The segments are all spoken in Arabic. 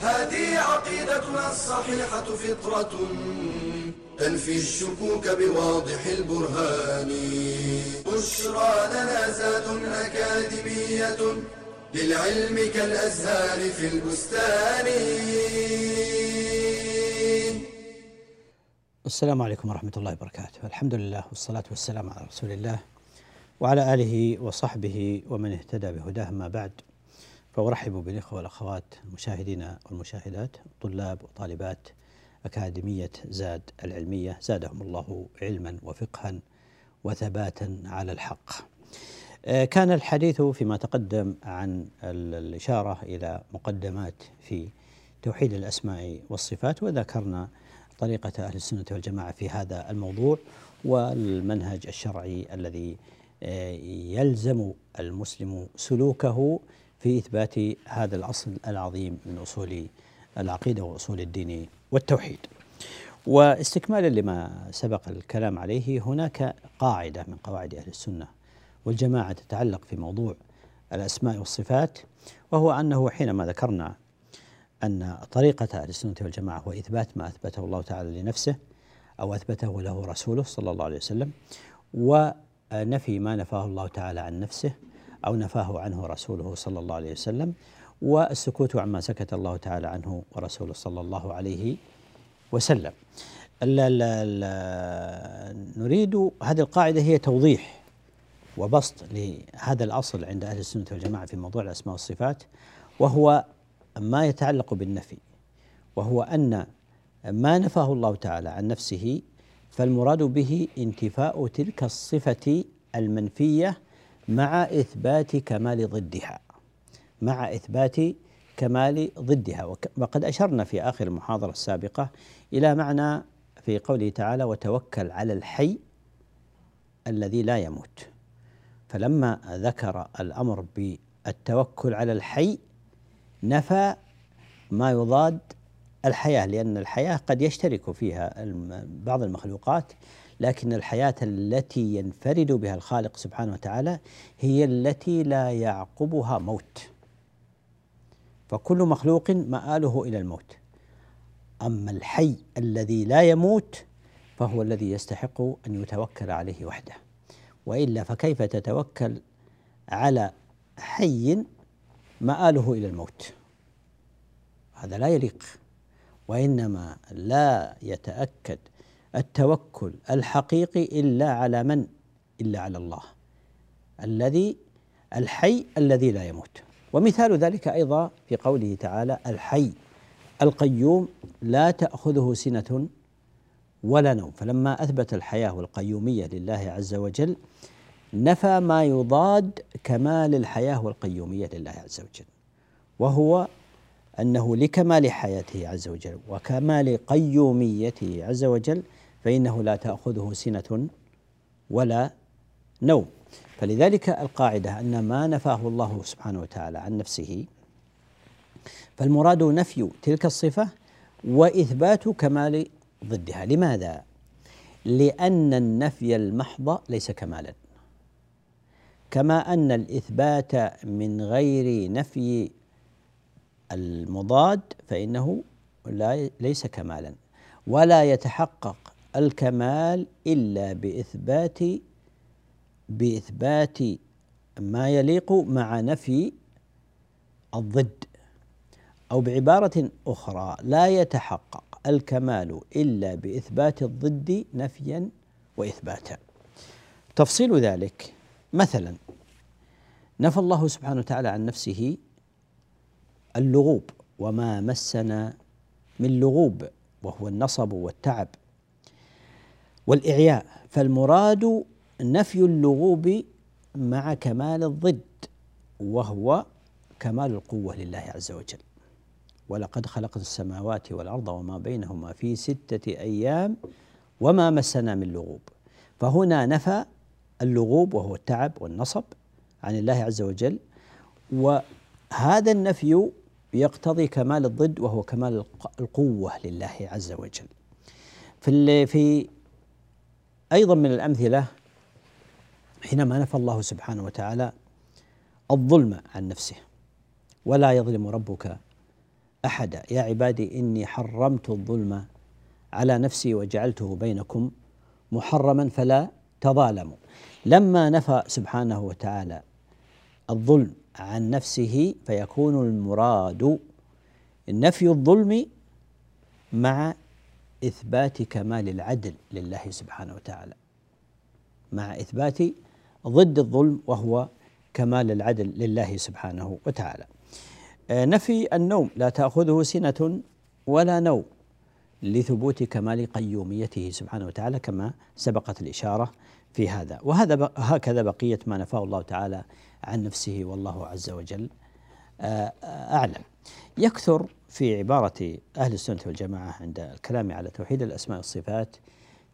هذه عقيدتنا الصحيحة فطرة تنفي الشكوك بواضح البرهان. بشرى لنا زاد أكاديمية للعلم كالأزهار في البستان. السلام عليكم ورحمة الله وبركاته. الحمد لله والصلاة والسلام على رسول الله وعلى آله وصحبه ومن اهتدى بهداه ما بعد. فأرحب بالإخوة والأخوات المشاهدين والمشاهدات طلاب وطالبات أكاديمية زاد العلمية زادهم الله علما وفقها وثباتا على الحق. آه، كان الحديث فيما تقدم عن الإشارة إلى مقدمات في توحيد الأسماء والصفات وذكرنا طريقة أهل السنة والجماعة في هذا الموضوع والمنهج الشرعي الذي آه، يلزم المسلم سلوكه في إثبات هذا الأصل العظيم من أصول العقيدة وأصول الدين والتوحيد. واستكمالا لما سبق الكلام عليه هناك قاعدة من قواعد أهل السنة والجماعة تتعلق في موضوع الأسماء والصفات وهو أنه حينما ذكرنا أن طريقة أهل السنة والجماعة هو إثبات ما أثبته الله تعالى لنفسه أو أثبته له رسوله صلى الله عليه وسلم ونفي ما نفاه الله تعالى عن نفسه أو نفاه عنه رسوله صلى الله عليه وسلم والسكوت عما سكت الله تعالى عنه ورسوله صلى الله عليه وسلم. ال ال ال نريد هذه القاعدة هي توضيح وبسط لهذا الأصل عند أهل السنة والجماعة في موضوع الأسماء والصفات وهو ما يتعلق بالنفي وهو أن ما نفاه الله تعالى عن نفسه فالمراد به انتفاء تلك الصفة المنفية مع إثبات كمال ضدها. مع إثبات كمال ضدها. وقد أشرنا في آخر المحاضرة السابقة إلى معنى في قوله تعالى وتوكل على الحي الذي لا يموت فلما ذكر الأمر بالتوكل على الحي نفى ما يضاد الحياة لأن الحياة قد يشترك فيها بعض المخلوقات لكن الحياة التي ينفرد بها الخالق سبحانه وتعالى هي التي لا يعقبها موت. فكل مخلوق مآله إلى الموت. أما الحي الذي لا يموت فهو الذي يستحق أن يتوكل عليه وحده. وإلا فكيف تتوكل على حي مآله إلى الموت؟ هذا لا يليق. وإنما لا يتأكد التوكل الحقيقي إلا على من؟ إلا على الله. الذي الحي الذي لا يموت. ومثال ذلك أيضا في قوله تعالى الحي القيوم لا تأخذه سنة ولا نوم. فلما أثبت الحياة والقيومية لله عز وجل نفى ما يضاد كمال الحياة والقيوميه لله عز وجل. وهو أنه لكمال حياته عز وجل وكمال قيوميته عز وجل فإنه لا تأخذه سنة ولا نوم. فلذلك القاعدة أن ما نفاه الله سبحانه وتعالى عن نفسه فالمراد نفي تلك الصفة وإثبات كمال ضدها. لماذا؟ لأن النفي المحض ليس كمالا. كما أن الإثبات من غير نفي المضاد فإنه لا ليس كمالا. ولا يتحقق الكمال إلا باثبات بإثبات ما يليق مع نفي الضد. أو بعبارة أخرى لا يتحقق الكمال إلا بإثبات الضد نفيا وإثباتا. تفصيل ذلك مثلا نفى الله سبحانه وتعالى عن نفسه اللغوب وما مسنا من لغوب وهو النصب والتعب. والإعياء. فالمراد نفي اللغوب مع كمال الضد وهو كمال القوة لله عز وجل. ولقد خلقنا السماوات والأرض وما بينهما في ستة أيام وما مسنا من لغوب. فهنا نفى اللغوب وهو التعب والنصب عن الله عز وجل وهذا النفي يقتضي كمال الضد وهو كمال القوة لله عز وجل. في في أيضا من الأمثلة حينما نفى الله سبحانه وتعالى الظلم عن نفسه ولا يظلم ربك احدا يا عبادي إني حرمت الظلم على نفسي وجعلته بينكم محرما فلا تظالموا. لما نفى سبحانه وتعالى الظلم عن نفسه فيكون المراد نفي الظلم مع إثبات كمال العدل لله سبحانه وتعالى. مع إثبات ضد الظلم وهو كمال العدل لله سبحانه وتعالى. آه، نفي النوم لا تأخذه سنة ولا نوم لثبوت كمال قيوميته سبحانه وتعالى كما سبقت الإشارة في هذا. وهذا هكذا بقية ما نفاه الله تعالى عن نفسه والله عز وجل. آه، أعلم. يكثر في عبارة أهل السنة والجماعة عند الكلام على توحيد الأسماء والصفات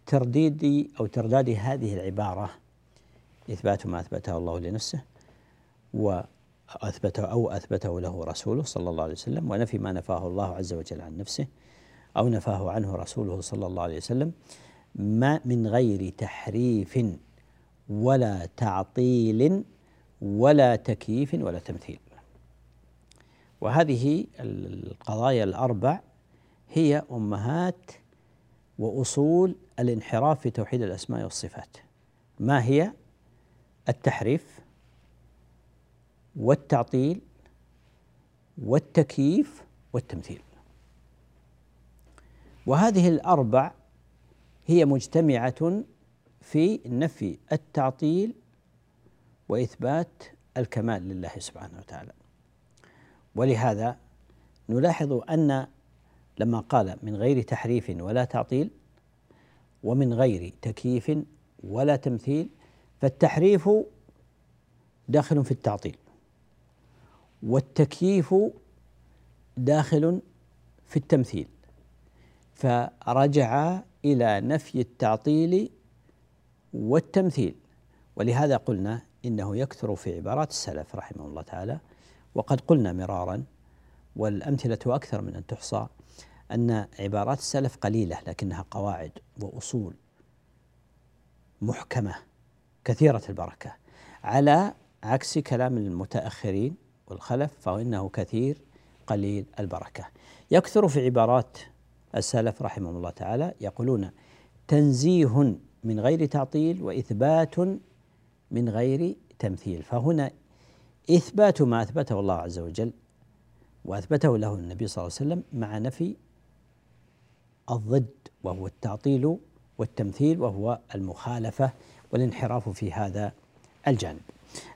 ترديد أو ترداد هذه العبارة إثبات ما أثبته الله لنفسه وأثبته أو أثبته له رسوله صلى الله عليه وسلم ونفي ما نفاه الله عز وجل عن نفسه أو نفاه عنه رسوله صلى الله عليه وسلم ما من غير تحريف ولا تعطيل ولا تكييف ولا تمثيل. وهذه القضايا الأربع هي أمهات وأصول الانحراف في توحيد الأسماء والصفات. ما هي؟ التحريف والتعطيل والتكييف والتمثيل. وهذه الأربع هي مجتمعة في نفي التعطيل وإثبات الكمال لله سبحانه وتعالى. ولهذا نلاحظ أن لما قال من غير تحريف ولا تعطيل ومن غير تكييف ولا تمثيل فالتحريف داخل في التعطيل والتكييف داخل في التمثيل فرجع إلى نفي التعطيل والتمثيل ولهذا قلنا إنه يكثر في عبارات السلف رحمه الله تعالى وقد قلنا مرارا والأمثلة أكثر من أن تحصى أن عبارات السلف قليلة لكنها قواعد وأصول محكمة كثيرة البركة. على عكس كلام المتأخرين والخلف فإنه كثير قليل البركة. يكثر في عبارات السلف رحمهم الله تعالى يقولون تنزيه من غير تعطيل وإثبات من غير تمثيل. فهنا إثبات ما أثبته الله عز وجل وأثبته له النبي صلى الله عليه وسلم مع نفي الضد وهو التعطيل والتمثيل وهو المخالفة والانحراف في هذا الجانب.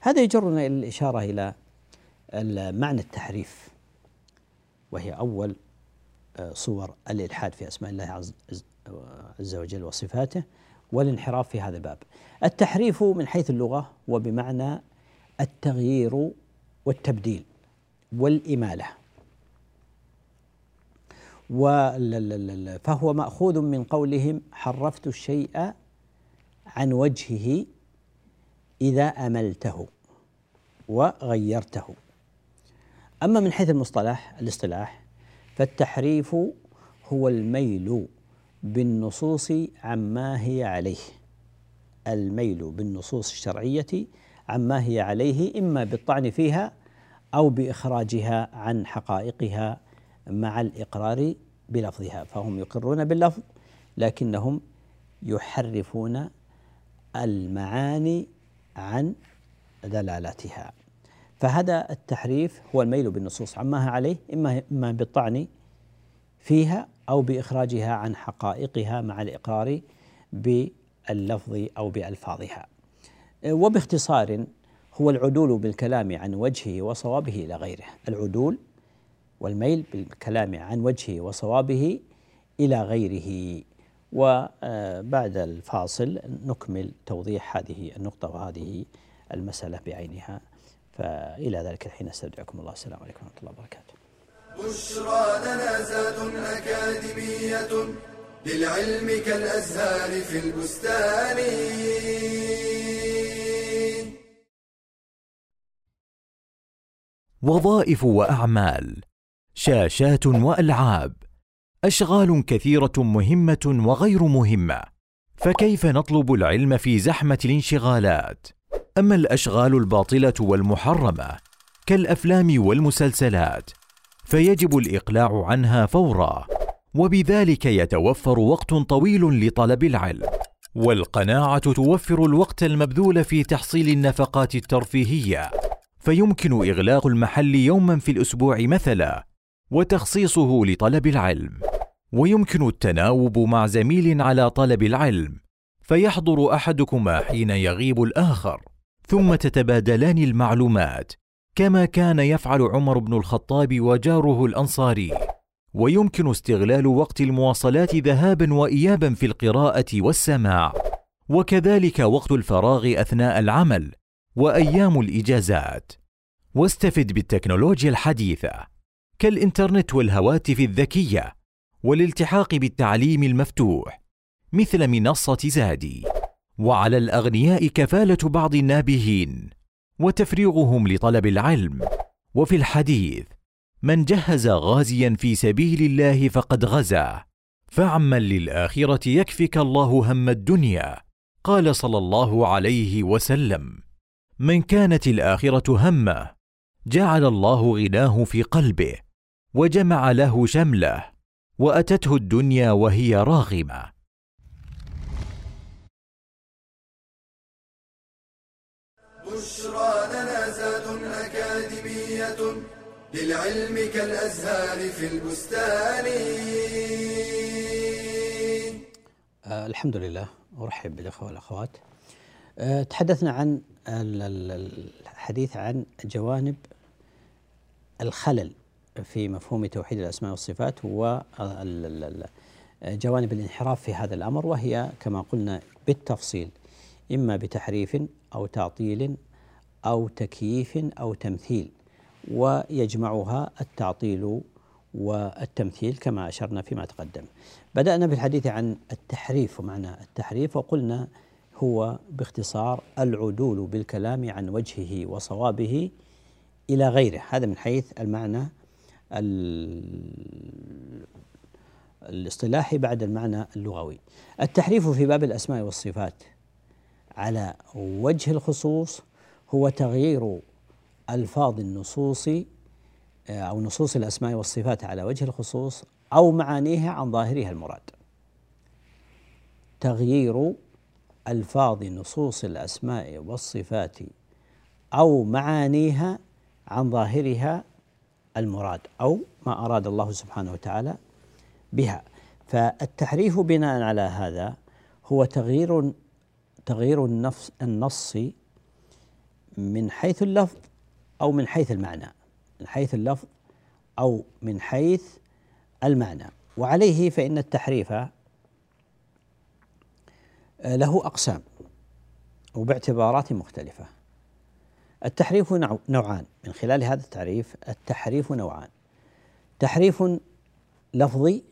هذا يجرنا إلى الإشارة إلى معنى التحريف وهي أول آه، صور الإلحاد في أسماء الله عز وجل وصفاته والانحراف في هذا الباب. التحريف من حيث اللغة وبمعنى التغيير والتبديل والإمالة. فهو مأخوذ من قولهم حرفت الشيء عن وجهه إذا أملته وغيرته. أما من حيث المصطلح الاصطلاح فالتحريف هو الميل بالنصوص عما هي عليه. الميل بالنصوص الشرعية عما هي عليه إما بالطعن فيها أو بإخراجها عن حقائقها مع الإقرار بلفظها. فهم يقرون باللفظ لكنهم يحرفون المعاني عن دلالاتها فهذا التحريف هو الميل بالنصوص. عما عليه؟ إما إما بالطعن فيها أو بإخراجها عن حقائقها مع الإقرار باللفظ أو بألفاظها. وباختصار هو العدول بالكلام عن وجهه وصوابه إلى غيره. العدول والميل بالكلام عن وجهه وصوابه إلى غيره. وبعد الفاصل نكمل توضيح هذه النقطة وهذه المسألة بعينها. فإلى ذلك الحين أستودعكم الله. السلام عليكم ورحمة الله وبركاته. بشرى لنا زاد أكاديمية للعلم كالأزهار في البستان. وظائف وأعمال شاشات وألعاب أشغال كثيرة مهمة وغير مهمة فكيف نطلب العلم في زحمة الانشغالات؟ أما الأشغال الباطلة والمحرمة كالأفلام والمسلسلات فيجب الإقلاع عنها فورا وبذلك يتوفر وقت طويل لطلب العلم والقناعة توفر الوقت المبذول في تحصيل النفقات الترفيهية. فيمكن إغلاق المحل يوما في الأسبوع مثلا وتخصيصه لطلب العلم. ويمكن التناوب مع زميل على طلب العلم فيحضر أحدكما حين يغيب الآخر. ثم تتبادلان المعلومات كما كان يفعل عمر بن الخطاب وجاره الأنصاري. ويمكن استغلال وقت المواصلات ذهابا وايابا في القراءة والسماع. وكذلك وقت الفراغ أثناء العمل وأيام الإجازات. واستفد بالتكنولوجيا الحديثة كالإنترنت والهواتف الذكية والالتحاق بالتعليم المفتوح مثل منصة زادي. وعلى الأغنياء كفالة بعض النابهين وتفريغهم لطلب العلم. وفي الحديث من جهز غازيا في سبيل الله فقد غزا فعمل للآخرة يكفك الله هم الدنيا. قال صلى الله عليه وسلم. من كانت الآخرة همة جعل الله غناه في قلبه وجمع له شمله وأتته الدنيا وهي راغمة. بشرى لنا زاد أكاديمية للعلم كالأزهار في البستان. آه الحمد لله أرحب بالإخوة والأخوات. آه تحدثنا عن الحديث عن جوانب الخلل في مفهوم توحيد الأسماء والصفات وجوانب الانحراف في هذا الأمر وهي كما قلنا بالتفصيل إما بتحريف أو تعطيل أو تكييف أو تمثيل ويجمعها التعطيل والتمثيل كما أشرنا فيما تقدم. بدأنا بالحديث عن التحريف ومعنى التحريف وقلنا هو باختصار العدول بالكلام عن وجهه وصوابه إلى غيره. هذا من حيث المعنى الاصطلاحي بعد المعنى اللغوي. التحريف في باب الأسماء والصفات على وجه الخصوص هو تغيير ألفاظ النصوص آه، أو نصوص الأسماء والصفات على وجه الخصوص أو معانيها عن ظاهرها المراد. تغيير ألفاظ نصوص الأسماء والصفات أو معانيها عن ظاهرها المراد أو ما أراد الله سبحانه وتعالى بها. فالتحريف بناء على هذا هو تغيير تغيير النفس النص من حيث اللفظ أو من حيث المعنى من حيث اللفظ أو من حيث المعنى. وعليه فإن التحريف له أقسام وباعتبارات مختلفة. التحريف نوعان. من خلال هذا التعريف التحريف نوعان. تحريف لفظي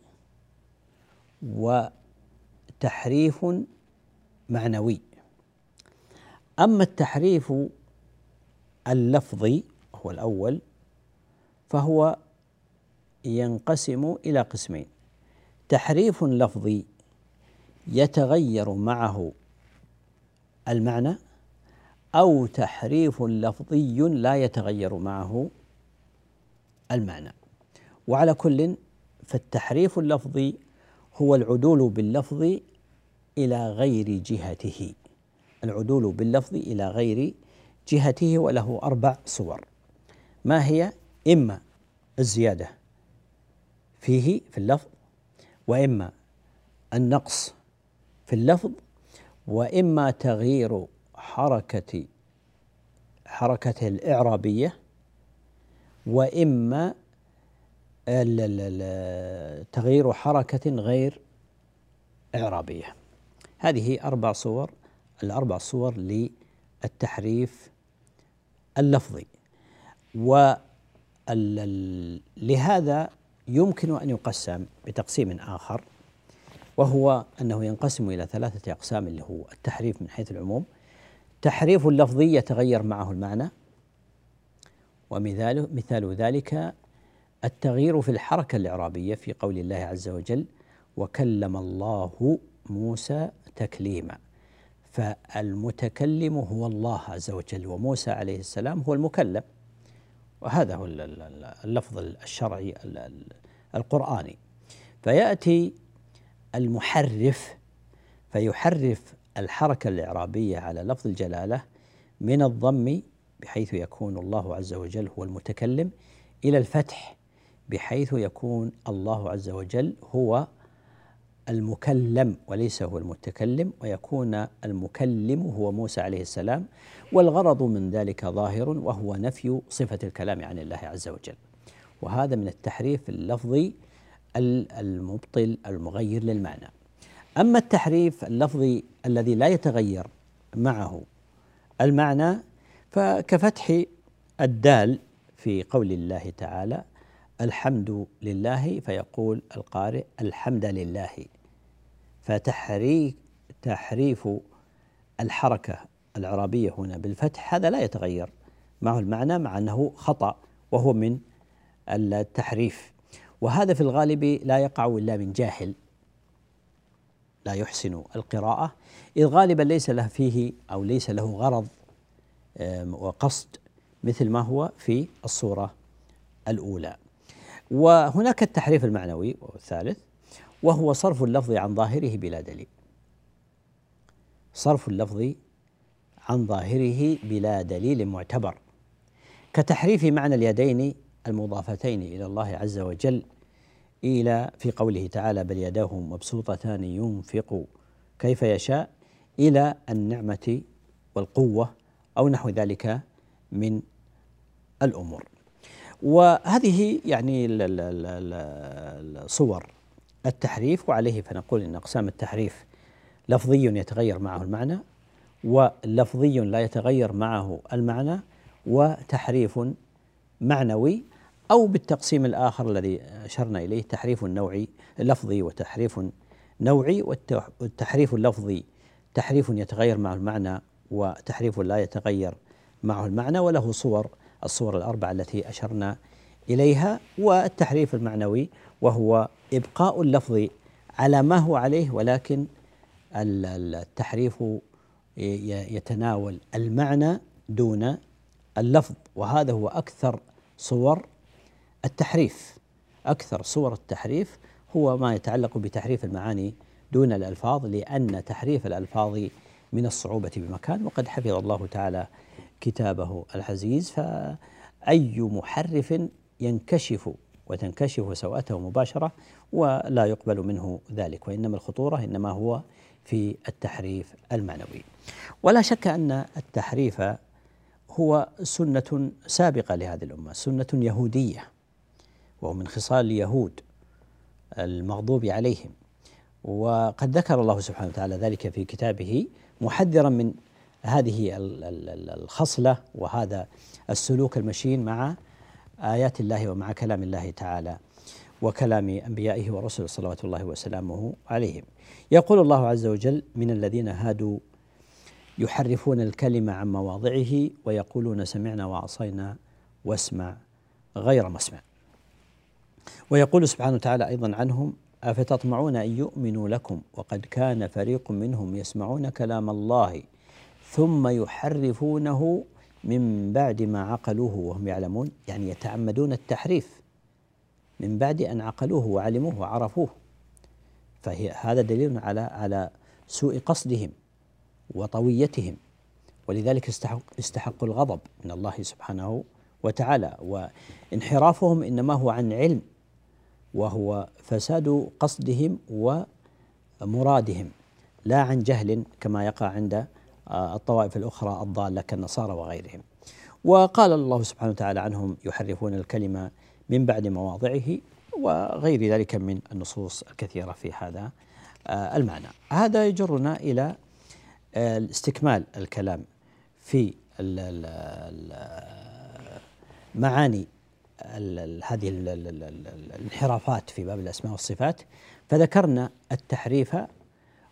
وتحريف معنوي. أما التحريف اللفظي هو الأول فهو ينقسم إلى قسمين. تحريف لفظي يتغير معه المعنى أو تحريف لفظي لا يتغير معه المعنى. وعلى كل فالتحريف اللفظي هو العدول باللفظ إلى غير جهته. العدول باللفظ إلى غير جهته وله أربع صور ما هي؟ إما الزيادة فيه في اللفظ وإما النقص في اللفظ وإما تغيير حركة حركته الإعرابية وإما تغيير حركة غير إعرابية. هذه أربع صور الأربع صور للتحريف اللفظي. لهذا يمكن أن يقسم بتقسيم آخر. وهو أنه ينقسم إلى ثلاثة أقسام اللي هو التحريف من حيث العموم. تحريف لفظي يتغير معه المعنى ومثال مثال ذلك التغيير في الحركة الإعرابية في قول الله عز وجل وكلم الله موسى تكليما فالمتكلم هو الله عز وجل وموسى عليه السلام هو المكلم. وهذا هو اللفظ الشرعي القرآني. فيأتي المحرف فيحرف الحركة الإعرابية على لفظ الجلالة من الضم بحيث يكون الله عز وجل هو المتكلم إلى الفتح بحيث يكون الله عز وجل هو المكلم وليس هو المتكلم ويكون المكلم هو موسى عليه السلام والغرض من ذلك ظاهر وهو نفي صفة الكلام عن الله عز وجل. وهذا من التحريف اللفظي المبطل المغير للمعنى. أما التحريف اللفظي الذي لا يتغير معه المعنى فكفتح الدال في قول الله تعالى الحمد لله فيقول القارئ الحمد لله. فتحريك تحريف الحركة العربية هنا بالفتح هذا لا يتغير معه المعنى مع أنه خطأ وهو من التحريف. وهذا في الغالب لا يقع إلا من جاهل. لا يحسن القراءة. إذ غالبا ليس له فيه أو ليس له غرض وقصد مثل ما هو في الصورة الأولى. وهناك التحريف المعنوي والثالث وهو صرف اللفظ عن ظاهره بلا دليل. صرف اللفظ عن ظاهره بلا دليل معتبر. كتحريف معنى اليدين المضافتين إلى الله عز وجل إلى في قوله تعالى بل يداه مبسوطتان ينفق كيف يشاء إلى النعمة والقوة أو نحو ذلك من الأمور. وهذه يعني الصور التحريف وعليه فنقول إن أقسام التحريف لفظي يتغير معه المعنى ولفظي لا يتغير معه المعنى وتحريف معنوي أو بالتقسيم الآخر الذي أشرنا إليه تحريف نوعي لفظي وتحريف نوعي والتحريف اللفظي تحريف يتغير معه المعنى وتحريف لا يتغير معه المعنى وله صور الصور الأربعة التي أشرنا إليها والتحريف المعنوي وهو إبقاء اللفظ على ما هو عليه ولكن التحريف يتناول المعنى دون اللفظ وهذا هو أكثر صور التحريف. أكثر صور التحريف هو ما يتعلق بتحريف المعاني دون الألفاظ لأن تحريف الألفاظ من الصعوبة بمكان وقد حفظ الله تعالى كتابه العزيز. فأي محرف ينكشف وتنكشف سوءته مباشرة ولا يقبل منه ذلك وإنما الخطورة إنما هو في التحريف المعنوي. ولا شك أن التحريف هو سنة سابقة لهذه الأمة سنة يهودية. وهو من خصال اليهود المغضوب عليهم. وقد ذكر الله سبحانه وتعالى ذلك في كتابه محذرا من هذه الخصلة وهذا السلوك المشين مع آيات الله ومع كلام الله تعالى وكلام أنبيائه ورسله صلوات الله وسلامه عليهم. يقول الله عز وجل من الذين هادوا يحرفون الكلمة عن مواضعه ويقولون سمعنا وعصينا واسمع غير مسمع. ويقول سبحانه وتعالى أيضا عنهم أفتطمعون أن يؤمنوا لكم وقد كان فريق منهم يسمعون كلام الله ثم يحرفونه من بعد ما عقلوه وهم يعلمون يعني يتعمدون التحريف من بعد أن عقلوه وعلموه وعرفوه. فهي هذا دليل على على سوء قصدهم وطويتهم. ولذلك استحق استحقوا الغضب من الله سبحانه وتعالى. وانحرافهم إنما هو عن علم. وهو فساد قصدهم ومرادهم لا عن جهل كما يقع عند الطوائف الأخرى الضالة كالنصارى وغيرهم. وقال الله سبحانه وتعالى عنهم يحرفون الكلمة من بعد مواضعه وغير ذلك من النصوص الكثيرة في هذا آه، المعنى. هذا يجرنا إلى آه، استكمال الكلام في معاني هذه الانحرافات في باب الأسماء والصفات. فذكرنا التحريف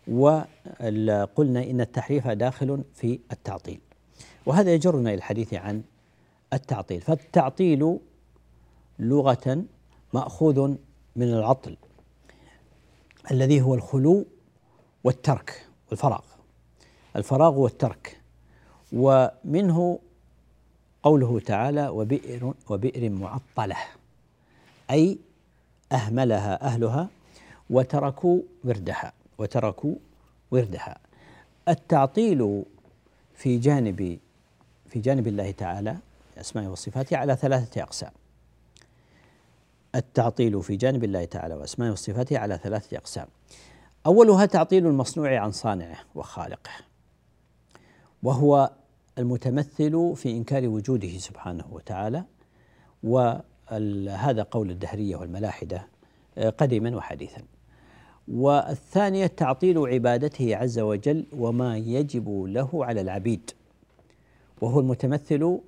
وقلنا إن التحريف داخل في التعطيل. وهذا يجرنا إلى الحديث عن التعطيل. فالتعطيل لغة مأخوذ من العطل الذي هو الخلو والترك والفراغ. الفراغ والترك. ومنه قوله تعالى وبئر وبئر معطلة. أي أهملها أهلها وتركوا وردها وتركوا وردها. التعطيل في جانب في جانب الله تعالى أسمائه وصفاته على ثلاثة أقسام. التعطيل في جانب الله تعالى وأسمائه وصفاته على ثلاثة أقسام. أولها تعطيل المصنوع عن صانعه وخالقه وهو المتمثل في إنكار وجوده سبحانه وتعالى وهذا قول الدهرية والملاحدة آه، قديما وحديثا. والثانية تعطيل عبادته عز وجل وما يجب له على العبيد. وهو المتمثل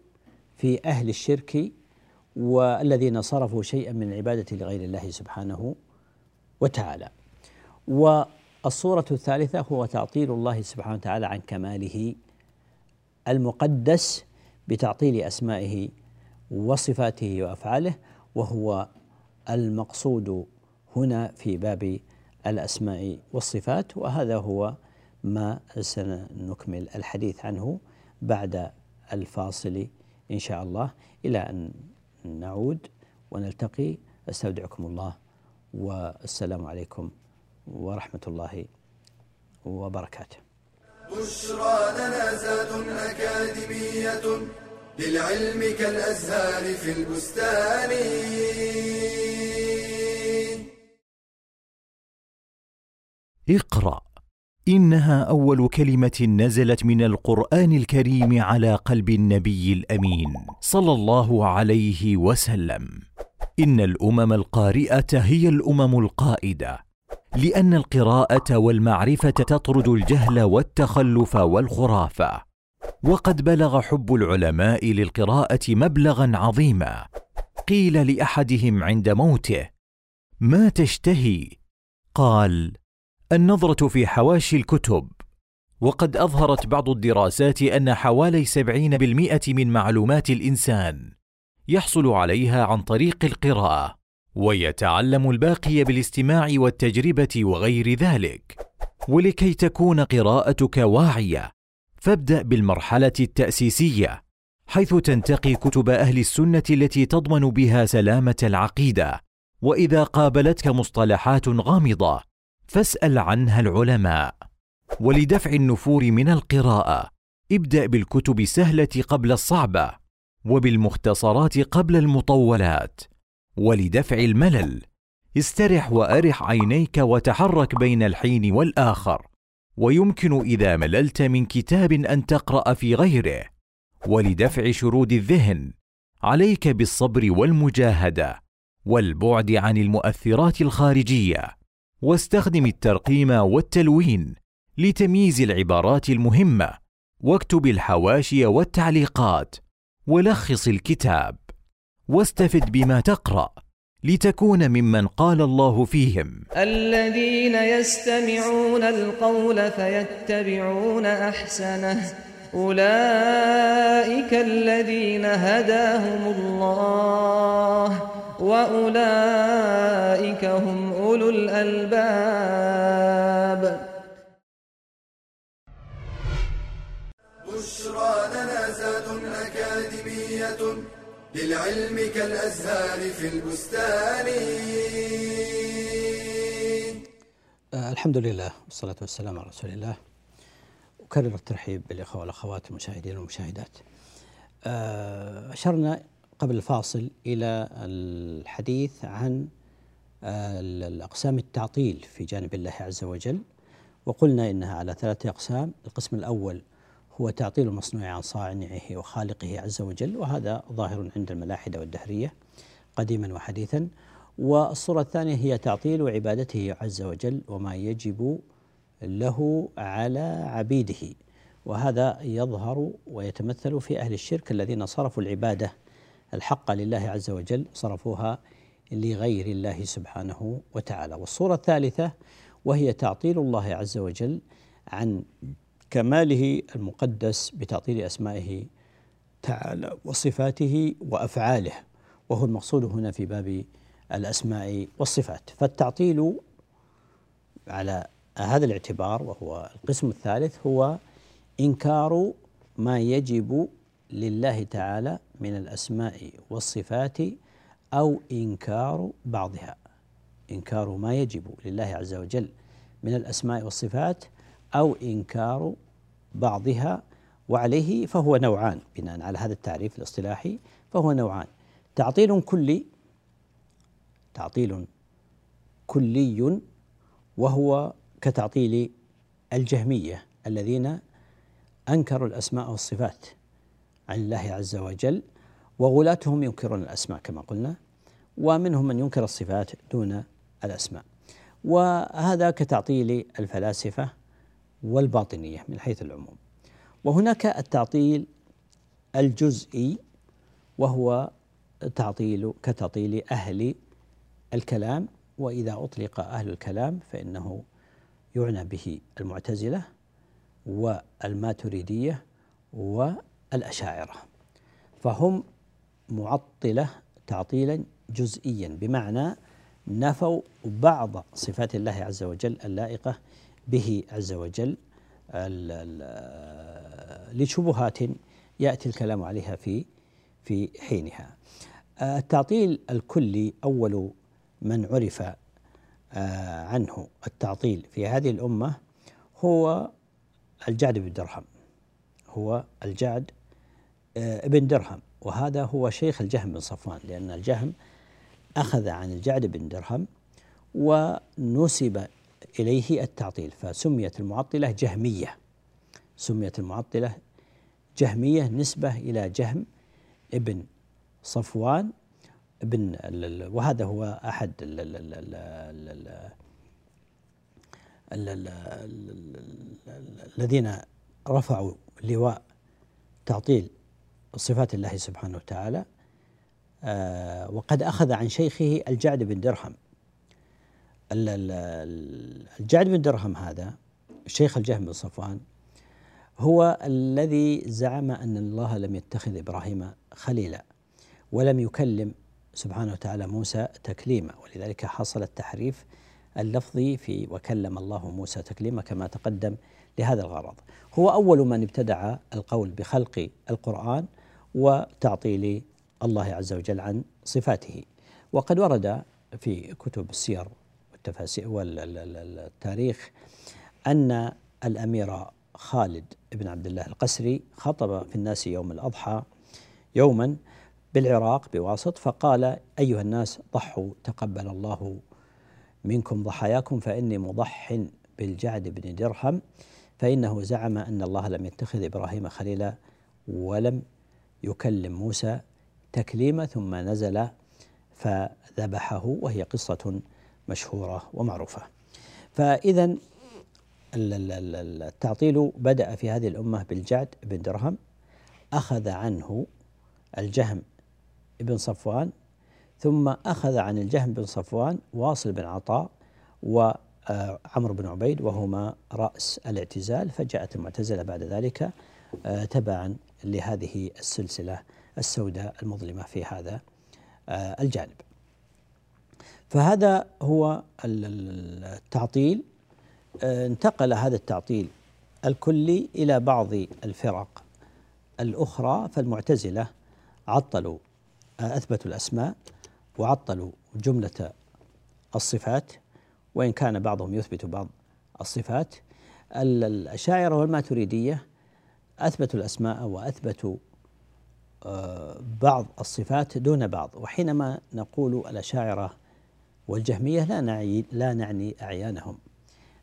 في أهل الشرك والذين صرفوا شيئا من العبادة لغير الله سبحانه وتعالى. والصورة الثالثة هو تعطيل الله سبحانه وتعالى عن كماله المقدس بتعطيل أسمائه وصفاته وأفعاله وهو المقصود هنا في باب الأسماء والصفات وهذا هو ما سنكمل الحديث عنه بعد الفاصل إن شاء الله إلى أن نعود ونلتقي أستودعكم الله والسلام عليكم ورحمة الله وبركاته. بشرى لنا زاد أكاديمية للعلم كالأزهار في البستان. اقرأ. إنها أول كلمة نزلت من القرآن الكريم على قلب النبي الأمين صلى الله عليه وسلم. إن الأمم القارئة هي الأمم القائدة. لأن القراءة والمعرفة تطرد الجهل والتخلف والخرافه وقد بلغ حب العلماء للقراءة مبلغا عظيما. قيل لأحدهم عند موته ما تشتهي؟ قال النظرة في حواشي الكتب. وقد أظهرت بعض الدراسات أن حوالي سبعين بالمئة من معلومات الإنسان يحصل عليها عن طريق القراءة. ويتعلم الباقي بالاستماع والتجربة وغير ذلك. ولكي تكون قراءتك واعية فابدأ بالمرحلة التأسيسية حيث تنتقي كتب أهل السنة التي تضمن بها سلامة العقيدة. وإذا قابلتك مصطلحات غامضة فاسأل عنها العلماء. ولدفع النفور من القراءة ابدأ بالكتب السهلة قبل الصعبة وبالمختصرات قبل المطولات. ولدفع الملل. استرح وأرح عينيك وتحرك بين الحين والآخر. ويمكن إذا مللت من كتاب أن تقرأ في غيره. ولدفع شرود الذهن. عليك بالصبر والمجاهدة. والبعد عن المؤثرات الخارجية. واستخدم الترقيم والتلوين لتمييز العبارات المهمة. واكتب الحواشي والتعليقات. ولخص الكتاب. واستفد بما تقرأ لتكون ممن قال الله فيهم. الذين يستمعون القول فيتبعون أحسنه. أولئك الذين هداهم الله وأولئك هم أولو الألباب. بشرى لنا زاد أكاديمية للعلم كالأزهار في البستان. آه، الحمد لله والصلاة والسلام على رسول الله. أكرر الترحيب بالإخوة والأخوات المشاهدين والمشاهدات. آه، أشرنا قبل الفاصل إلى الحديث عن آه، الأقسام التعطيل في جانب الله عز وجل. وقلنا إنها على ثلاثة أقسام القسم الأول هو تعطيل المصنوع عن صانعه وخالقه عز وجل وهذا ظاهر عند الملاحدة والدهرية قديما وحديثا. والصورة الثانية هي تعطيل عبادته عز وجل وما يجب له على عبيده. وهذا يظهر ويتمثل في أهل الشرك الذين صرفوا العبادة الحق لله عز وجل صرفوها لغير الله سبحانه وتعالى. والصورة الثالثة وهي تعطيل الله عز وجل عن كماله المقدس بتعطيل أسمائه تعالى وصفاته وأفعاله وهو المقصود هنا في باب الأسماء والصفات. فالتعطيل على هذا الاعتبار وهو القسم الثالث هو إنكار ما يجب لله تعالى من الأسماء والصفات أو إنكار بعضها. إنكار ما يجب لله عز وجل من الأسماء والصفات أو إنكار بعضها وعليه فهو نوعان بناء على هذا التعريف الاصطلاحي فهو نوعان. تعطيل كلي تعطيل كلي وهو كتعطيل الجهمية الذين أنكروا الأسماء والصفات عن الله عز وجل وغلاتهم ينكرون الأسماء كما قلنا ومنهم من ينكر الصفات دون الأسماء. وهذا كتعطيل الفلاسفة والباطنية من حيث العموم. وهناك التعطيل الجزئي وهو تعطيل كتعطيل أهل الكلام وإذا أطلق أهل الكلام فإنه يعنى به المعتزلة والماتريدية والأشاعرة. فهم معطلة تعطيلا جزئيا بمعنى نفوا بعض صفات الله عز وجل اللائقة به عز وجل لشبهات يأتي الكلام عليها في في حينها. التعطيل الكلي أول من عرف آه، عنه التعطيل في هذه الأمة هو الجعد بن درهم. هو الجعد آه، ابن درهم. وهذا هو شيخ الجهم بن صفوان لأن الجهم أخذ عن الجعد بن درهم ونسب إليه التعطيل فسميت المعطلة جهمية. سميت المعطلة جهمية نسبة إلى جهم ابن صفوان ابن وهذا هو أحد الذين رفعوا لواء تعطيل صفات الله سبحانه وتعالى آه، وقد أخذ عن شيخه الجعد بن درهم. الجعد بن درهم هذا شيخ الجهم بن صفوان هو الذي زعم أن الله لم يتخذ إبراهيم خليلا ولم يكلم سبحانه وتعالى موسى تكليما. ولذلك حصل التحريف اللفظي في وكلم الله موسى تكليما كما تقدم لهذا الغرض. هو أول من ابتدع القول بخلق القرآن وتعطيل الله عز وجل عن صفاته. وقد ورد في كتب السير والتفاسير والتاريخ أن الأمير خالد بن عبد الله القسري خطب في الناس يوم الأضحى يوما بالعراق بواسط فقال أيها الناس ضحوا تقبل الله منكم ضحاياكم فإني مضح بالجعد بن درهم فإنه زعم أن الله لم يتخذ إبراهيم خليلا ولم يكلم موسى تكليما ثم نزل فذبحه وهي قصة مشهورة ومعروفة. فإذا التعطيل بدأ في هذه الأمة بالجعد بن درهم أخذ عنه الجهم بن صفوان ثم أخذ عن الجهم بن صفوان واصل بن عطاء وعمر بن عبيد وهما رأس الاعتزال فجاءت المعتزلة بعد ذلك آه، تبعا لهذه السلسلة السوداء المظلمة في هذا آه، الجانب. فهذا هو التعطيل. آه، انتقل هذا التعطيل الكلي إلى بعض الفرق. الأخرى فالمعتزلة عطلوا أثبتوا الأسماء وعطلوا جملة الصفات وإن كان بعضهم يثبت بعض الصفات. الأشاعرة والماتريدية أثبتوا الأسماء وأثبتوا آه، بعض الصفات دون بعض. وحينما نقول الأشاعرة والجهمية لا نعني لا نعني أعيانهم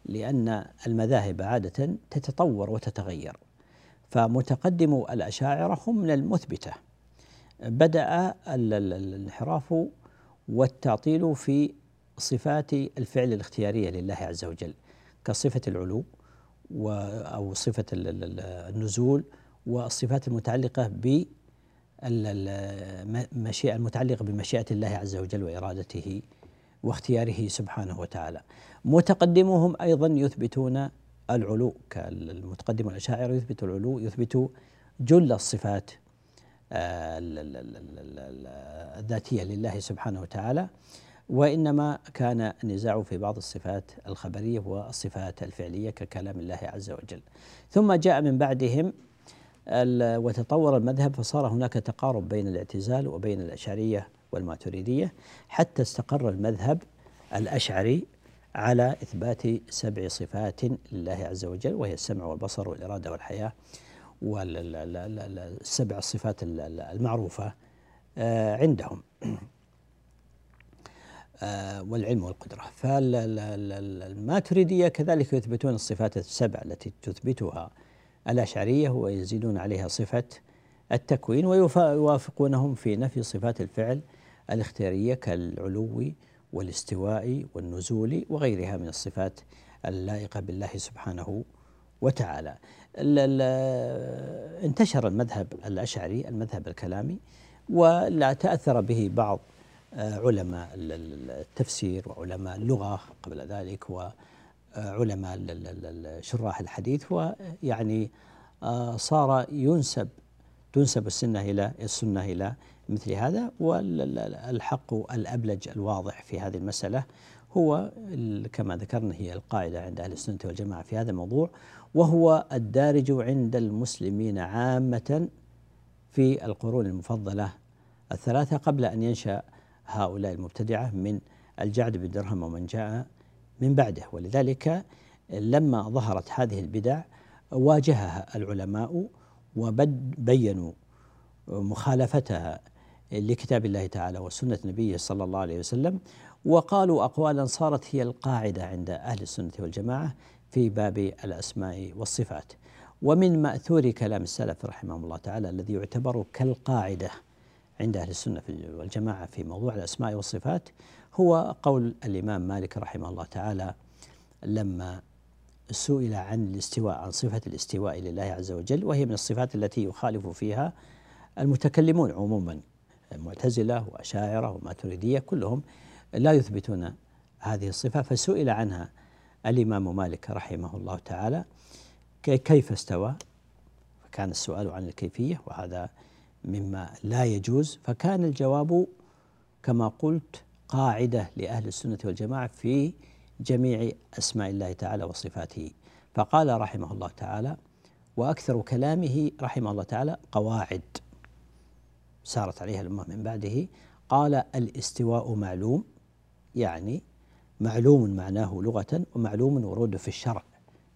لأن المذاهب عادة تتطور وتتغير فمتقدم الأشاعرة هم من المثبتة. بدأ الانحراف والتعطيل في صفات الفعل الاختيارية لله عز وجل كصفة العلو أو صفة النزول والصفات المتعلقة المشيئة المتعلقة بمشيئة الله عز وجل وإرادته. واختياره سبحانه وتعالى. متقدموهم أيضا يثبتون العلو كالمتقدم الأشاعرة يثبت العلو يثبت جل الصفات آه، الذاتية لله سبحانه وتعالى. وإنما كان النزاع في بعض الصفات الخبرية والصفات الفعلية ككلام الله عز وجل. ثم جاء من بعدهم وتطور المذهب فصار هناك تقارب بين الاعتزال وبين الأشعرية والماتريدية حتى استقر المذهب الأشعري على إثبات سبع صفات لله عز وجل وهي السمع والبصر والإرادة والحياة والسبع الصفات المعروفة آه، عندهم. آه، والعلم والقدرة. فالماتريدية كذلك يثبتون الصفات السبع التي تثبتها الأشعرية ويزيدون عليها صفة التكوين ويوافقونهم في نفي صفات الفعل الاختيارية كالعلو والاستواء والنزول وغيرها من الصفات اللائقة بالله سبحانه وتعالى. انتشر المذهب الأشعري المذهب الكلامي ولا تأثر به بعض آه، علماء التفسير وعلماء اللغة قبل ذلك وعلماء شراح الحديث ويعني آه، صار ينسب تنسب السنة إلى السنة إلى مثل هذا والحق الأبلج الواضح في هذه المسألة هو كما ذكرنا هي القاعدة عند أهل السنة والجماعة في هذا الموضوع وهو الدارج عند المسلمين عامة في القرون المفضلة الثلاثة قبل أن ينشأ هؤلاء المبتدعة من الجعد بن درهم ومن جاء من بعده. ولذلك لما ظهرت هذه البدع واجهها العلماء وبينوا مخالفتها لكتاب الله تعالى وسنة نبيه صلى الله عليه وسلم وقالوا أقوالا صارت هي القاعدة عند أهل السنة والجماعة في باب الأسماء والصفات. ومن مأثور كلام السلف رحمهم الله تعالى الذي يعتبر كالقاعدة عند أهل السنة والجماعة في موضوع الأسماء والصفات هو قول الإمام مالك رحمه الله تعالى لما سئل عن الاستواء عن صفة الاستواء لله عز وجل وهي من الصفات التي يخالف فيها المتكلمون عموما المعتزلة وأشاعرة وماتريدية كلهم لا يثبتون هذه الصفة. فسئل عنها الإمام مالك رحمه الله تعالى كيف استوى؟ فكان السؤال عن الكيفية وهذا مما لا يجوز. فكان الجواب كما قلت قاعدة لأهل السنة والجماعة في جميع أسماء الله تعالى وصفاته. فقال رحمه الله تعالى وأكثر كلامه رحمه الله تعالى قواعد. سارت عليها الأمة من بعده قال الاستواء معلوم يعني معلوم معناه لغة ومعلوم وروده في الشرع.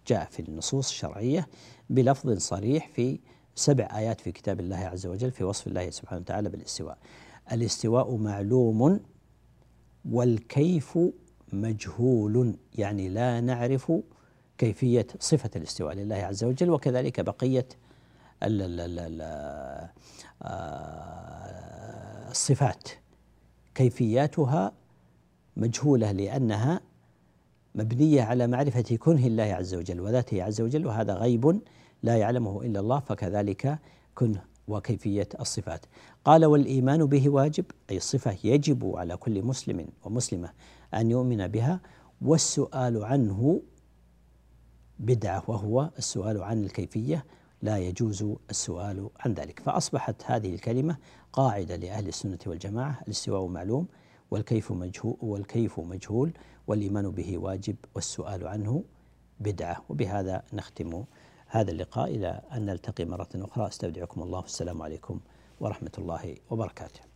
جاء في النصوص الشرعية بلفظ صريح في سبع آيات في كتاب الله عز وجل في وصف الله سبحانه وتعالى بالاستواء. الاستواء معلوم والكيف مجهول يعني لا نعرف كيفية صفة الاستواء لله عز وجل وكذلك بقية آه، الصفات. كيفياتها مجهولة لأنها مبنية على معرفة كنه الله عز وجل وذاته عز وجل وهذا غيب لا يعلمه إلا الله فكذلك كنه وكيفية الصفات. قال والإيمان به واجب أي الصفة يجب على كل مسلم ومسلمة أن يؤمن بها والسؤال عنه بدعة وهو السؤال عن الكيفية لا يجوز السؤال عن ذلك. فأصبحت هذه الكلمة قاعدة لأهل السنة والجماعة الاستواء معلوم والكيف مجهول والكيف مجهول والإيمان به واجب والسؤال عنه بدعة. وبهذا نختم هذا اللقاء. إلى أن نلتقي مرة أخرى. أستودعكم الله. والسلام عليكم ورحمة الله وبركاته.